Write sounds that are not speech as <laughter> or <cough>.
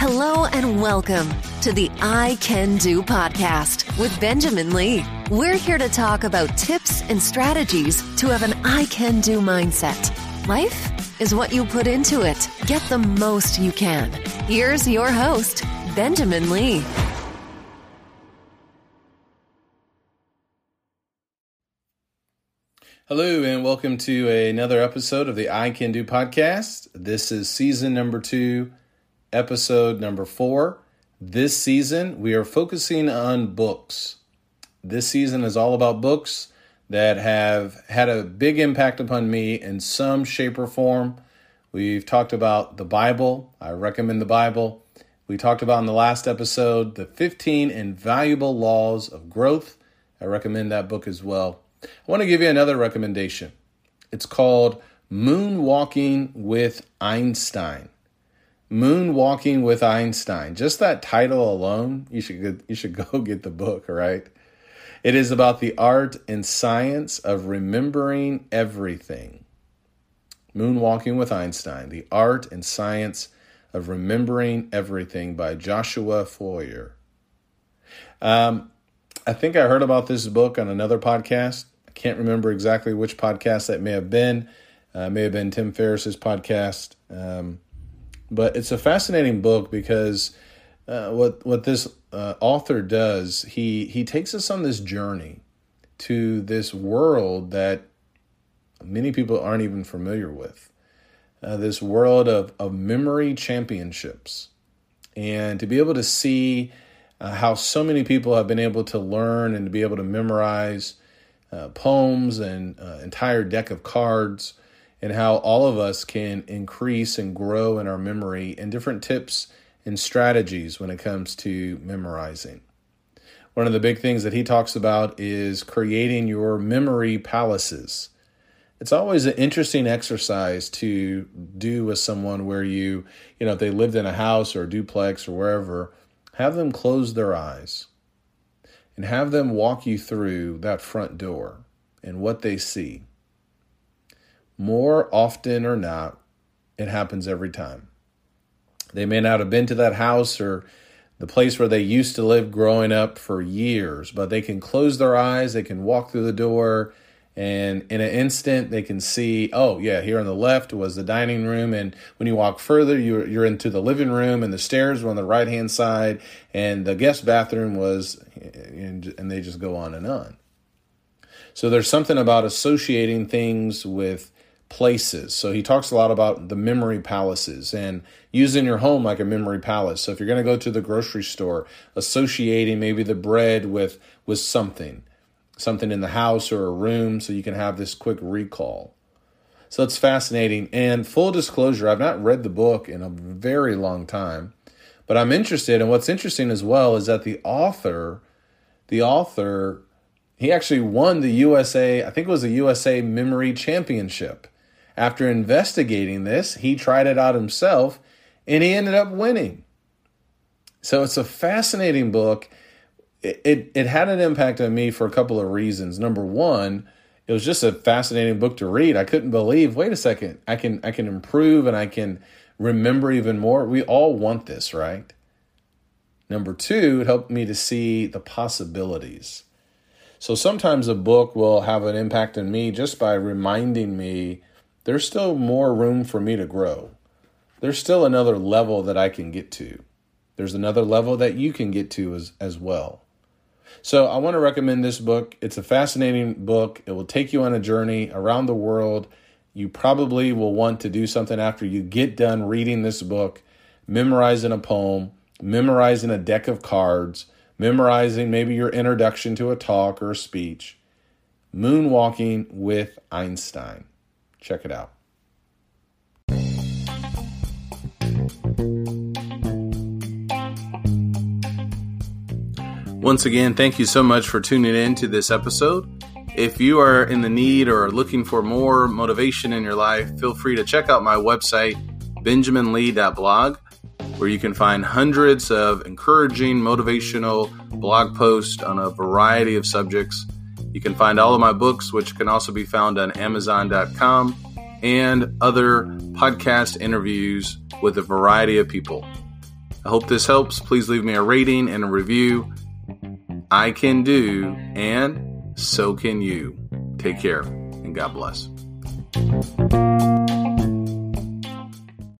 Hello and welcome to the I Can Do podcast with Benjamin Lee. We're here to talk about tips and strategies to have an I Can Do mindset. Life is what you put into it. Get the most you can. Here's your host, Benjamin Lee. Hello, and welcome to another episode of the I Can Do podcast. This is season number two, episode number four. This season, we are focusing on books. This season is all about books that have had a big impact upon me in some shape or form. We've talked about the Bible. I recommend the Bible. We talked about in the last episode the 15 invaluable laws of growth. I recommend that book as well. I want to give you another recommendation. It's called Moonwalking with Einstein. Moonwalking with Einstein. Just that title alone, you should go, you should <laughs> go get the book, right? It is about the art and science of remembering everything. Moonwalking with Einstein: The Art and Science of Remembering Everything by Joshua Foer. Um, I think I heard about this book on another podcast. I can't remember exactly which podcast that may have been. Uh, may have been Tim Ferriss's podcast. Um, but it's a fascinating book because uh, what what this uh, author does, he he takes us on this journey to this world that many people aren't even familiar with. Uh, this world of, of memory championships. And to be able to see uh, how so many people have been able to learn and to be able to memorize uh, poems and uh, entire deck of cards, and how all of us can increase and grow in our memory, and different tips and strategies when it comes to memorizing. One of the big things that he talks about is creating your memory palaces. It's always an interesting exercise to do with someone where you, you know, if they lived in a house or a duplex or wherever, have them close their eyes and have them walk you through that front door and what they see. More often or not, it happens every time. They may not have been to that house or the place where they used to live growing up for years, but they can close their eyes, they can walk through the door, and in an instant they can see oh yeah here on the left was the dining room and when you walk further you're, you're into the living room and the stairs were on the right hand side and the guest bathroom was and, and they just go on and on so there's something about associating things with places so he talks a lot about the memory palaces and using your home like a memory palace so if you're going to go to the grocery store associating maybe the bread with with something something in the house or a room so you can have this quick recall. So it's fascinating. And full disclosure, I've not read the book in a very long time, but I'm interested. And what's interesting as well is that the author, the author, he actually won the USA, I think it was the USA Memory Championship. After investigating this, he tried it out himself and he ended up winning. So it's a fascinating book it, it, it had an impact on me for a couple of reasons. Number one, it was just a fascinating book to read. I couldn't believe, wait a second, I can I can improve and I can remember even more. We all want this, right? Number two, it helped me to see the possibilities. So sometimes a book will have an impact on me just by reminding me there's still more room for me to grow. There's still another level that I can get to. There's another level that you can get to as, as well. So I want to recommend this book. It's a fascinating book. It will take you on a journey around the world. You probably will want to do something after you get done reading this book, memorizing a poem, memorizing a deck of cards, memorizing maybe your introduction to a talk or a speech. Moonwalking with Einstein. Check it out. Once again, thank you so much for tuning in to this episode. If you are in the need or looking for more motivation in your life, feel free to check out my website, benjaminlee.blog, where you can find hundreds of encouraging, motivational blog posts on a variety of subjects. You can find all of my books, which can also be found on Amazon.com, and other podcast interviews with a variety of people. I hope this helps. Please leave me a rating and a review. I can do, and so can you. Take care, and God bless.